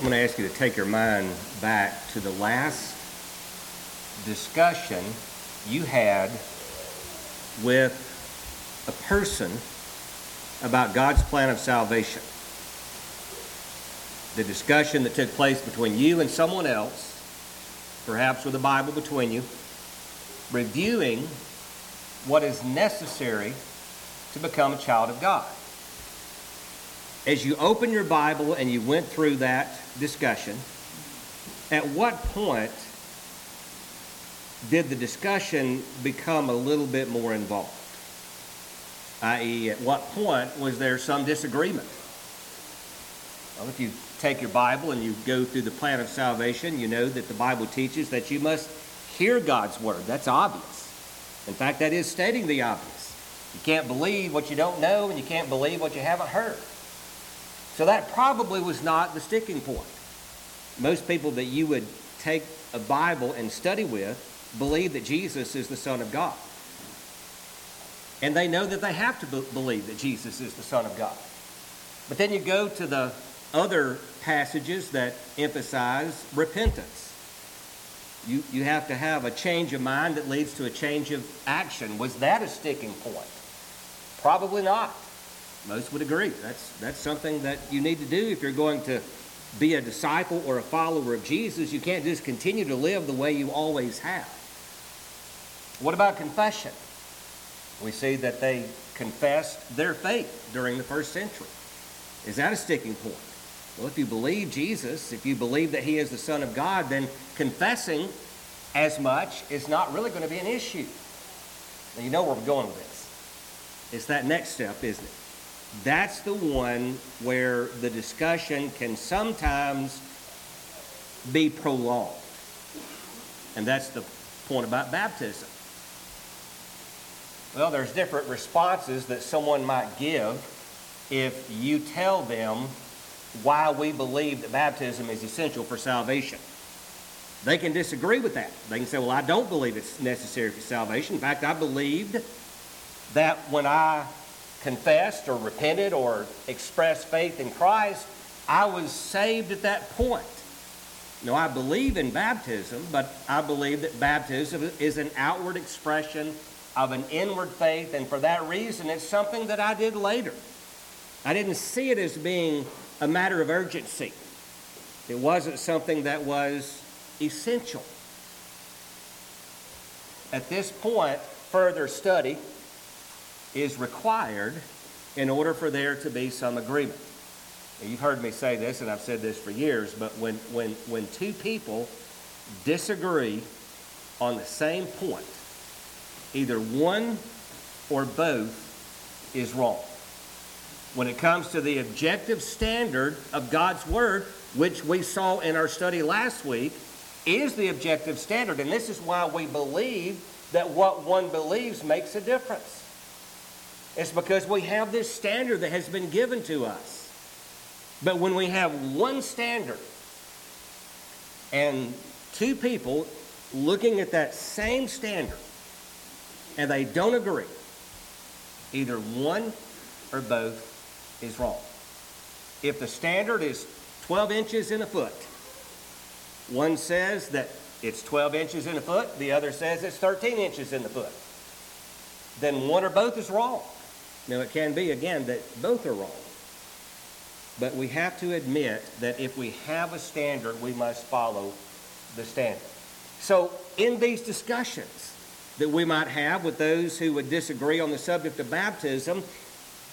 I'm going to ask you to take your mind back to the last discussion you had with a person about God's plan of salvation. The discussion that took place between you and someone else, perhaps with a Bible between you, reviewing what is necessary to become a child of God. As you open your Bible and you went through that discussion, at what point did the discussion become a little bit more involved? I.e., at what point was there some disagreement? Well, if you take your Bible and you go through the plan of salvation, you know that the Bible teaches that you must hear God's word. That's obvious. In fact, that is stating the obvious. You can't believe what you don't know, and you can't believe what you haven't heard. So that probably was not the sticking point. Most people that you would take a Bible and study with believe that Jesus is the Son of God. And they know that they have to be- believe that Jesus is the Son of God. But then you go to the other passages that emphasize repentance. You, you have to have a change of mind that leads to a change of action. Was that a sticking point? Probably not. Most would agree. That's, that's something that you need to do if you're going to be a disciple or a follower of Jesus. You can't just continue to live the way you always have. What about confession? We see that they confessed their faith during the first century. Is that a sticking point? Well, if you believe Jesus, if you believe that he is the Son of God, then confessing as much is not really going to be an issue. Now, you know where we're going with this. It's that next step, isn't it? That's the one where the discussion can sometimes be prolonged. And that's the point about baptism. Well, there's different responses that someone might give if you tell them why we believe that baptism is essential for salvation. They can disagree with that. They can say, well, I don't believe it's necessary for salvation. In fact, I believed that when I confessed or repented or expressed faith in Christ, I was saved at that point. No, I believe in baptism, but I believe that baptism is an outward expression of an inward faith, and for that reason, it's something that I did later. I didn't see it as being a matter of urgency. It wasn't something that was essential. At this point, further study is required in order for there to be some agreement. You've heard me say this, and I've said this for years, but when, when, when two people disagree on the same point, either one or both is wrong when it comes to the objective standard of God's Word, which we saw in our study last week, is the objective standard. And this is why we believe that what one believes makes a difference. It's because we have this standard that has been given to us. But when we have one standard and two people looking at that same standard and they don't agree, either one or both is wrong. If the standard is 12 inches in a foot, one says that it's 12 inches in a foot, the other says it's 13 inches in the foot, then one or both is wrong. Now, it can be, again, that both are wrong. But we have to admit that if we have a standard, we must follow the standard. So, in these discussions that we might have with those who would disagree on the subject of baptism,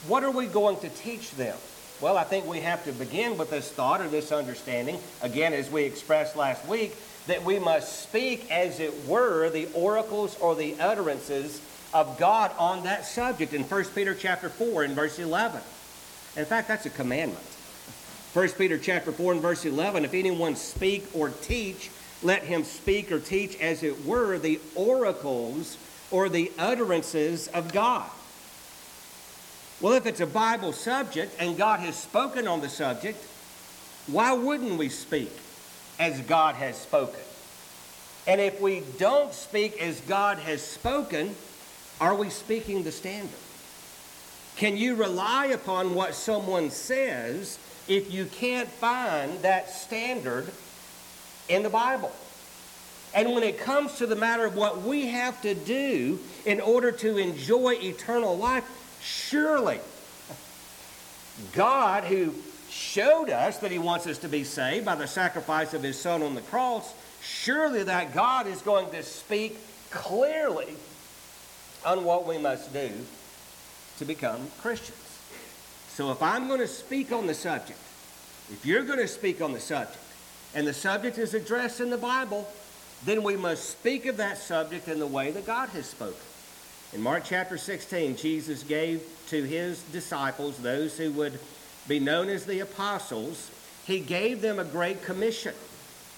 what are we going to teach them? Well, I think we have to begin with this thought or this understanding, again, as we expressed last week, that we must speak, as it were, the oracles or the utterances of God on that subject in 1 Peter chapter 4 and verse 11. In fact, that's a commandment. 1 Peter chapter 4 and verse 11, if anyone speak or teach, let him speak or teach, as it were, the oracles or the utterances of God. Well, if it's a Bible subject and God has spoken on the subject, why wouldn't we speak as God has spoken? And if we don't speak as God has spoken, are we speaking the standard? Can you rely upon what someone says if you can't find that standard in the Bible. And when it comes to the matter of what we have to do in order to enjoy eternal life, surely God, who showed us that He wants us to be saved by the sacrifice of His Son on the cross, surely that God is going to speak clearly on what we must do to become Christians. So if I'm going to speak on the subject, if you're going to speak on the subject, and the subject is addressed in the Bible, then we must speak of that subject in the way that God has spoken. In Mark chapter 16, Jesus gave to his disciples, those who would be known as the apostles, he gave them a great commission.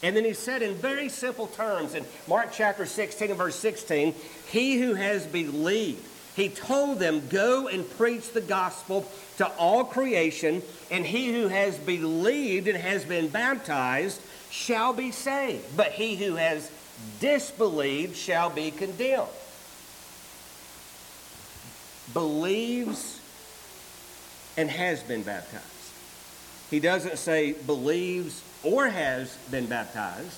And then he said in very simple terms in Mark chapter 16 and verse 16, He who has believed, he told them, Go and preach the gospel to all creation, and he who has believed and has been baptized shall be saved, but he who has disbelieved shall be condemned. Believes and has been baptized. He doesn't say believes or has been baptized.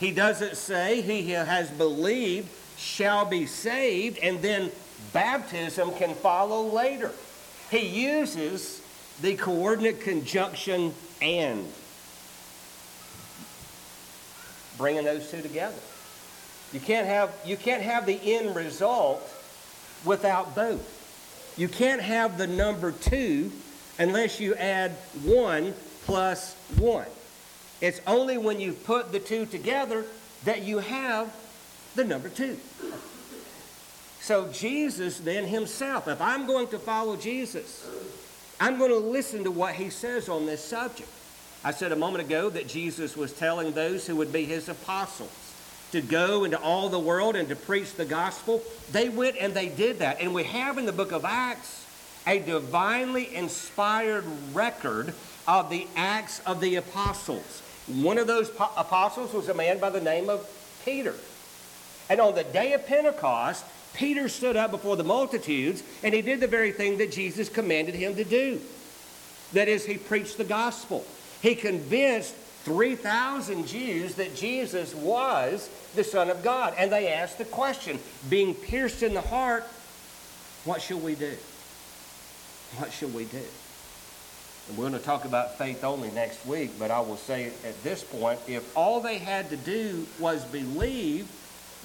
He doesn't say he has believed shall be saved and then baptism can follow later. He uses the coordinate conjunction and bringing those two together. You can't have, you can't have the end result without both. You can't have the number two unless you add one plus one. It's only when you put the two together that you have the number two. So, Jesus then himself, if I'm going to follow Jesus, I'm going to listen to what he says on this subject. I said a moment ago that Jesus was telling those who would be his apostles to go into all the world and to preach the gospel. They went and they did that. And we have in the book of Acts a divinely inspired record of the Acts of the apostles. One of those apostles was a man by the name of Peter. And on the day of Pentecost, Peter stood up before the multitudes and he did the very thing that Jesus commanded him to do. That is, he preached the gospel. He convinced 3,000 Jews that Jesus was the Son of God. And they asked the question, being pierced in the heart, what shall we do? What shall we do? And we're going to talk about faith only next week, but I will say at this point, if all they had to do was believe,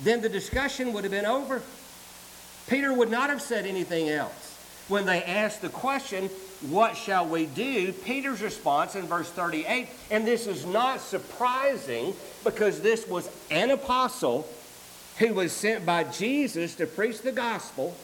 then the discussion would have been over. Peter would not have said anything else. When they asked the question, what shall we do? Peter's response in verse 38, and this is not surprising because this was an apostle who was sent by Jesus to preach the gospel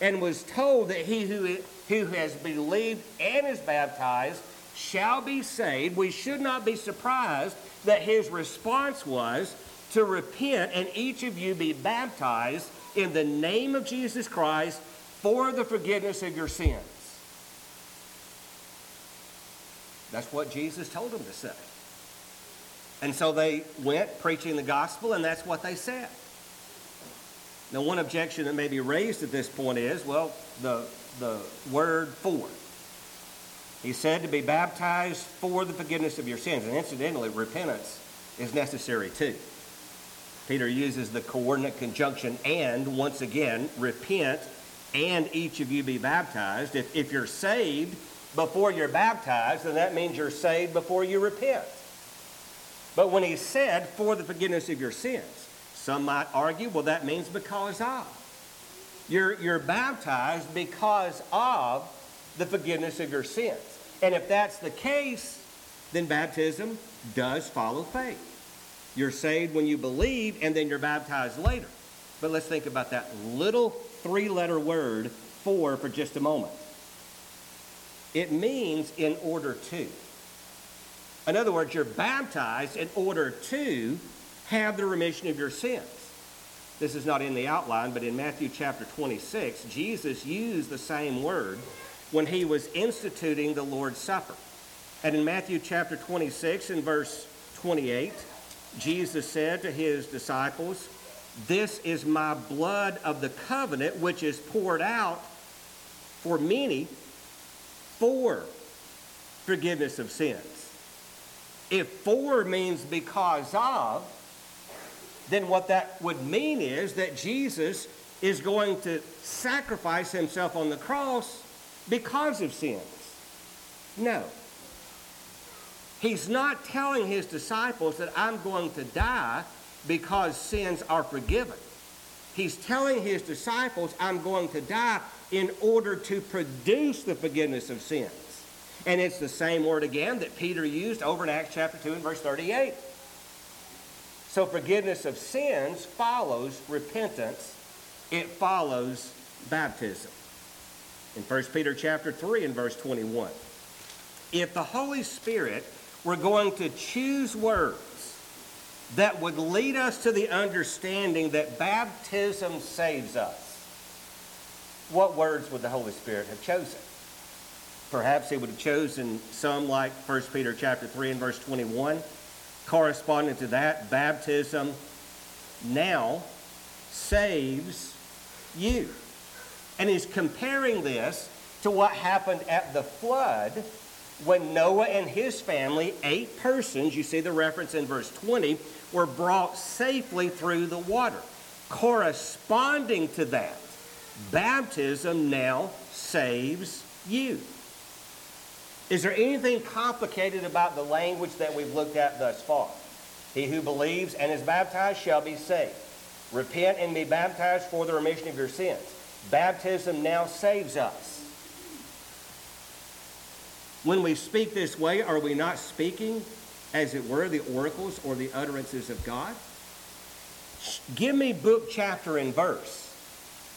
and was told that he who, who has believed and is baptized shall be saved. We should not be surprised that his response was to repent and each of you be baptized in the name of Jesus Christ for the forgiveness of your sins. That's what Jesus told them to say. And so they went preaching the gospel, and that's what they said. Now, one objection that may be raised at this point is well, the, the word for. He said to be baptized for the forgiveness of your sins. And incidentally, repentance is necessary too. Peter uses the coordinate conjunction and, once again, repent and each of you be baptized. If, if you're saved before you're baptized, then that means you're saved before you repent. But when he said, for the forgiveness of your sins, some might argue, well, that means because of. You're, you're baptized because of the forgiveness of your sins. And if that's the case, then baptism does follow faith. You're saved when you believe, and then you're baptized later. But let's think about that little three letter word for for just a moment. It means in order to. In other words, you're baptized in order to have the remission of your sins. This is not in the outline, but in Matthew chapter 26, Jesus used the same word when he was instituting the Lord's Supper. And in Matthew chapter 26, in verse 28, Jesus said to his disciples, this is my blood of the covenant, which is poured out for many for forgiveness of sins. If for means because of, then what that would mean is that Jesus is going to sacrifice himself on the cross because of sins. No. He's not telling his disciples that I'm going to die because sins are forgiven. He's telling his disciples, I'm going to die in order to produce the forgiveness of sins. And it's the same word again that Peter used over in Acts chapter 2 and verse 38. So forgiveness of sins follows repentance. It follows baptism. In 1 Peter chapter 3 and verse 21. If the Holy Spirit were going to choose words that would lead us to the understanding that baptism saves us, what words would the Holy Spirit have chosen? Perhaps he would have chosen some like 1 Peter chapter 3 and verse 21. Corresponding to that, baptism now saves you. And he's comparing this to what happened at the flood when Noah and his family, eight persons, you see the reference in verse 20, were brought safely through the water. Corresponding to that, baptism now saves you. Is there anything complicated about the language that we've looked at thus far? He who believes and is baptized shall be saved. Repent and be baptized for the remission of your sins. Baptism now saves us. When we speak this way, are we not speaking, as it were, the oracles or the utterances of God? Give me book, chapter, and verse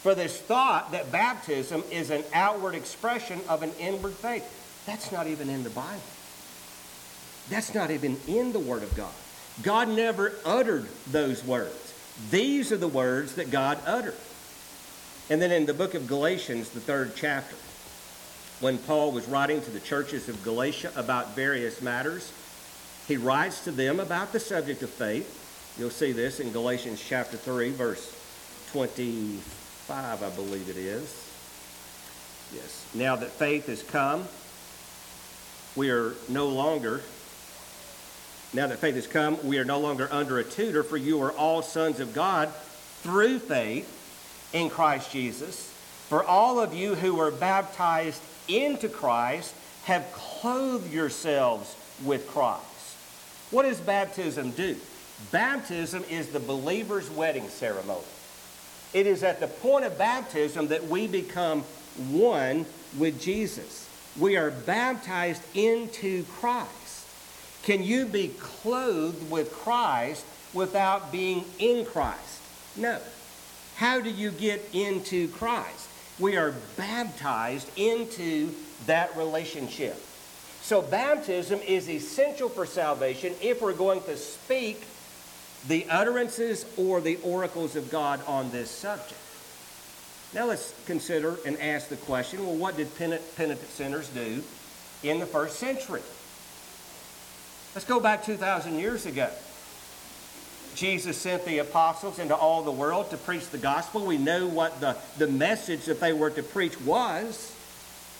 for this thought that baptism is an outward expression of an inward faith. That's not even in the Bible. That's not even in the Word of God. God never uttered those words. These are the words that God uttered. And then in the book of Galatians, the third chapter, when Paul was writing to the churches of Galatia about various matters, he writes to them about the subject of faith. You'll see this in Galatians chapter 3, verse 25, I believe it is. Yes. Now that faith has come, we are no longer, now that faith has come, we are no longer under a tutor, for you are all sons of God through faith in Christ Jesus. For all of you who were baptized into Christ have clothed yourselves with Christ. What does baptism do? Baptism is the believer's wedding ceremony. It is at the point of baptism that we become one with Jesus. We are baptized into Christ. Can you be clothed with Christ without being in Christ? No. How do you get into Christ? We are baptized into that relationship. So, baptism is essential for salvation if we're going to speak the utterances or the oracles of God on this subject. Now let's consider and ask the question well, what did penitent sinners do in the first century? Let's go back 2,000 years ago. Jesus sent the apostles into all the world to preach the gospel. We know what the, the message that they were to preach was.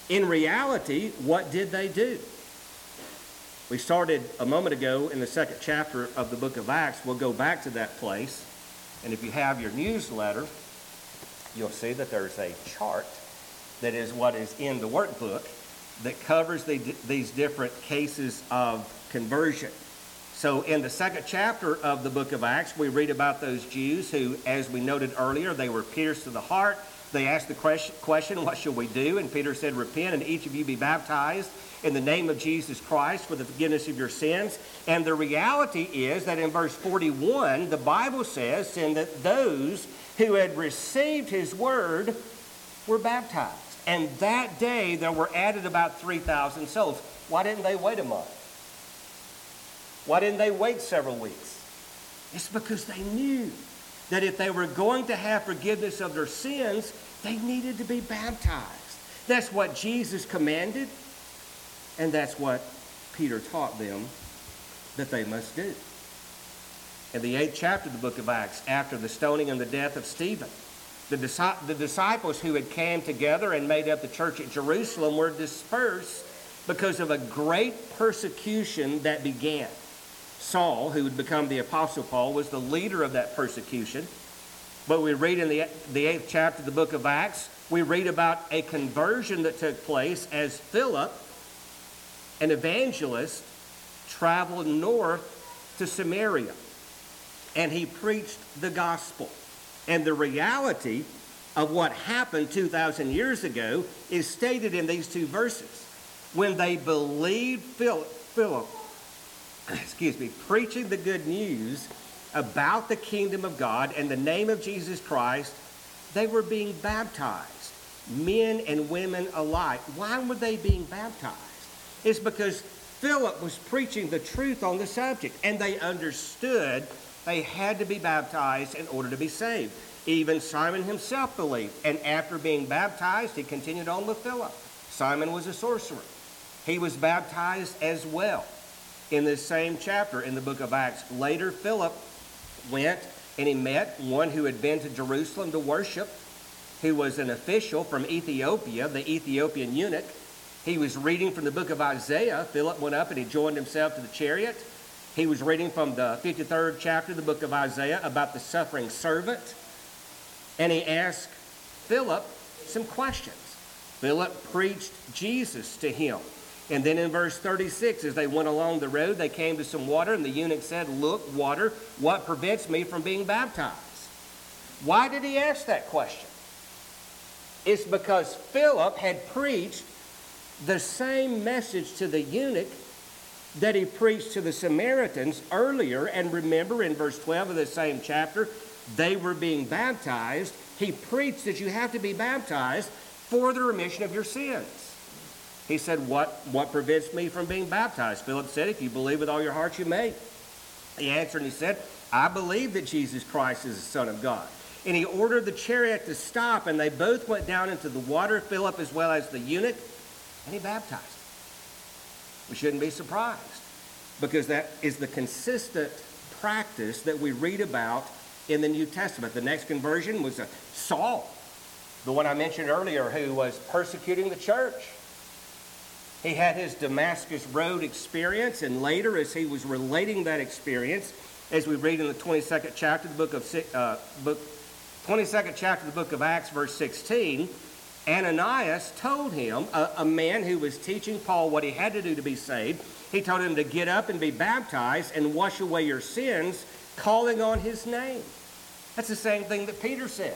In reality, what did they do? We started a moment ago in the second chapter of the book of Acts. We'll go back to that place. And if you have your newsletter, you'll see that there's a chart that is what is in the workbook that covers the, these different cases of conversion. So, in the second chapter of the book of Acts, we read about those Jews who, as we noted earlier, they were pierced to the heart. They asked the question, What shall we do? And Peter said, Repent, and each of you be baptized in the name of Jesus Christ for the forgiveness of your sins. And the reality is that in verse 41, the Bible says, And that those who had received his word were baptized. And that day there were added about 3,000 souls. Why didn't they wait a month? Why didn't they wait several weeks? It's because they knew that if they were going to have forgiveness of their sins, they needed to be baptized. That's what Jesus commanded, and that's what Peter taught them that they must do in the eighth chapter of the book of Acts, after the stoning and the death of Stephen. The, the disciples who had came together and made up the church at Jerusalem were dispersed because of a great persecution that began. Saul, who would become the Apostle Paul, was the leader of that persecution. But we read in the, the eighth chapter of the book of Acts, we read about a conversion that took place as Philip, an evangelist, traveled north to Samaria and he preached the gospel. And the reality of what happened 2,000 years ago is stated in these two verses. When they believed Philip, Philip excuse me, preaching the good news about the kingdom of God and the name of Jesus Christ, they were being baptized, men and women alike. Why were they being baptized? It's because Philip was preaching the truth on the subject, and they understood they had to be baptized in order to be saved. Even Simon himself believed, and after being baptized, he continued on with Philip. Simon was a sorcerer. He was baptized as well in this same chapter in the book of Acts. Later, Philip went and he met one who had been to Jerusalem to worship, who was an official from Ethiopia, the Ethiopian eunuch. He was reading from the book of Isaiah. Philip went up and he joined himself to the chariot. He was reading from the 53rd chapter of the book of Isaiah about the suffering servant. And he asked Philip some questions. Philip preached Jesus to him. And then in verse 36, as they went along the road, they came to some water, and the eunuch said, Look, water, what prevents me from being baptized? Why did he ask that question? It's because Philip had preached the same message to the eunuch that he preached to the Samaritans earlier. And remember in verse 12 of the same chapter, they were being baptized. He preached that you have to be baptized for the remission of your sins. He said, What, what prevents me from being baptized? Philip said, If you believe with all your heart, you may. He answered and he said, I believe that Jesus Christ is the Son of God. And he ordered the chariot to stop, and they both went down into the water, Philip as well as the eunuch, and he baptized. We shouldn't be surprised because that is the consistent practice that we read about in the New Testament. The next conversion was Saul, the one I mentioned earlier, who was persecuting the church. He had his Damascus Road experience, and later, as he was relating that experience, as we read in the 22nd chapter of the book of uh, book, 22nd chapter of the book of Acts, verse 16, Ananias told him, a, a man who was teaching Paul what he had to do to be saved, he told him to get up and be baptized and wash away your sins, calling on his name. That's the same thing that Peter said.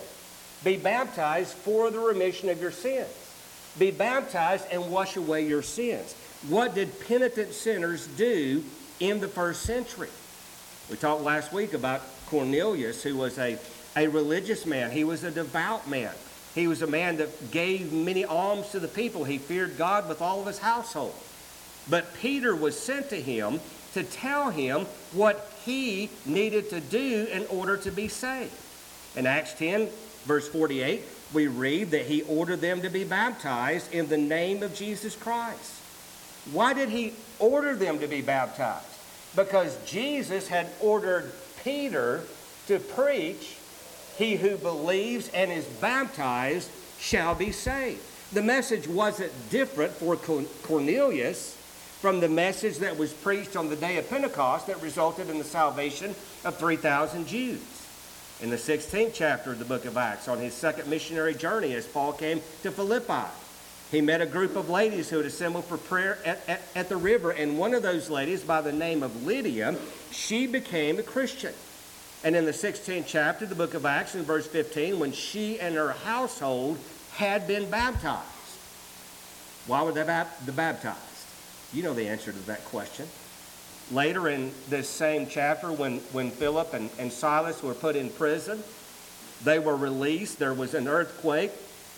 Be baptized for the remission of your sins be baptized and wash away your sins. What did penitent sinners do in the first century? We talked last week about Cornelius, who was a, a religious man. He was a devout man. He was a man that gave many alms to the people. He feared God with all of his household. But Peter was sent to him to tell him what he needed to do in order to be saved. In Acts 10, verse 48, we read that he ordered them to be baptized in the name of Jesus Christ. Why did he order them to be baptized? Because Jesus had ordered Peter to preach, He who believes and is baptized shall be saved. The message wasn't different for Cornelius from the message that was preached on the day of Pentecost that resulted in the salvation of 3,000 Jews in the 16th chapter of the book of Acts on his second missionary journey as Paul came to Philippi. He met a group of ladies who had assembled for prayer at, at, at the river, and one of those ladies, by the name of Lydia, she became a Christian. And in the 16th chapter the book of Acts, in verse 15, when she and her household had been baptized. Why were they baptized? You know the answer to that question. Later in this same chapter, when, when Philip and, and Silas were put in prison, they were released. There was an earthquake.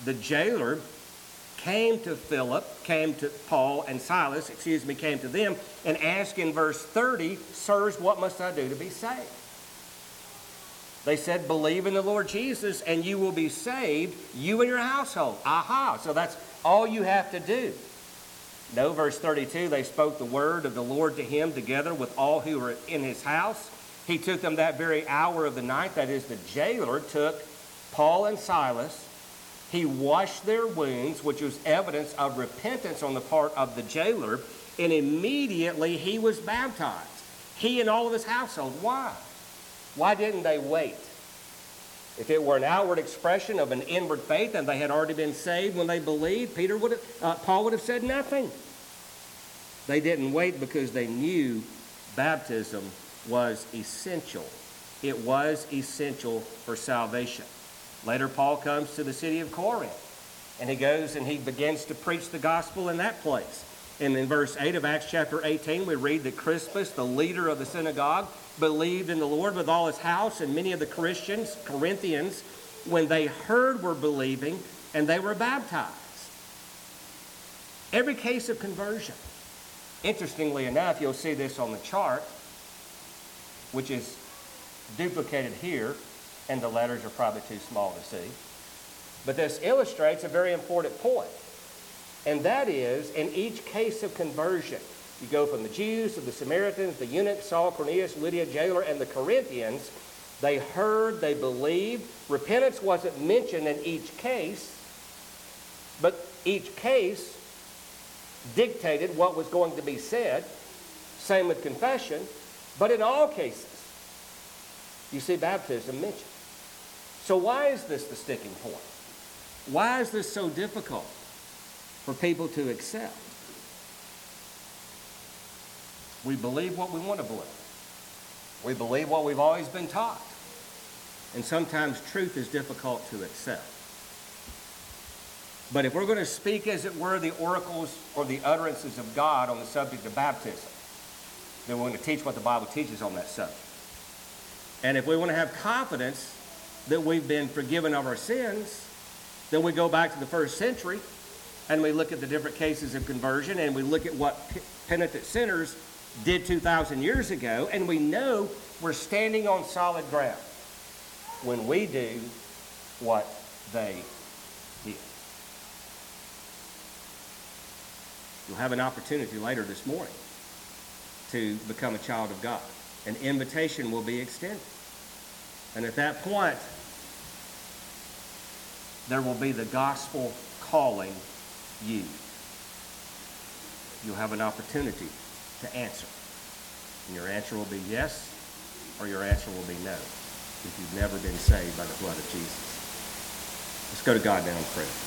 The jailer came to Philip, came to Paul and Silas, excuse me, came to them and asked in verse 30, Sirs, what must I do to be saved? They said, Believe in the Lord Jesus and you will be saved, you and your household. Aha, so that's all you have to do. No, verse 32, they spoke the word of the Lord to him together with all who were in his house. He took them that very hour of the night, that is, the jailer took Paul and Silas He washed their wounds, which was evidence of repentance on the part of the jailer, and immediately he was baptized. He and all of his household. Why? Why didn't they wait? If it were an outward expression of an inward faith and they had already been saved when they believed, Peter would have, uh, Paul would have said nothing. They didn't wait because they knew baptism was essential. It was essential for salvation. Later, Paul comes to the city of Corinth and he goes and he begins to preach the gospel in that place. And in verse 8 of Acts chapter 18, we read that Crispus, the leader of the synagogue, believed in the Lord with all his house, and many of the Christians, Corinthians, when they heard were believing and they were baptized. Every case of conversion. Interestingly enough, you'll see this on the chart, which is duplicated here, and the letters are probably too small to see. But this illustrates a very important point, and that is in each case of conversion, you go from the Jews to the Samaritans, the eunuch, Saul, Cornelius, Lydia, jailer, and the Corinthians. They heard, they believed. Repentance wasn't mentioned in each case, but each case dictated what was going to be said. Same with confession. But in all cases, you see baptism mentioned. So, why is this the sticking point? Why is this so difficult for people to accept? We believe what we want to believe. We believe what we've always been taught. And sometimes truth is difficult to accept. But if we're going to speak, as it were, the oracles or the utterances of God on the subject of baptism, then we're going to teach what the Bible teaches on that subject. And if we want to have confidence that we've been forgiven of our sins, then we go back to the first century and we look at the different cases of conversion and we look at what penitent sinners did 2,000 years ago, and we know we're standing on solid ground when we do what they did. You'll have an opportunity later this morning to become a child of God. An invitation will be extended. And at that point, there will be the gospel calling you. You'll have an opportunity to answer. And your answer will be yes, or your answer will be no, if you've never been saved by the blood of Jesus. Let's go to God now and pray.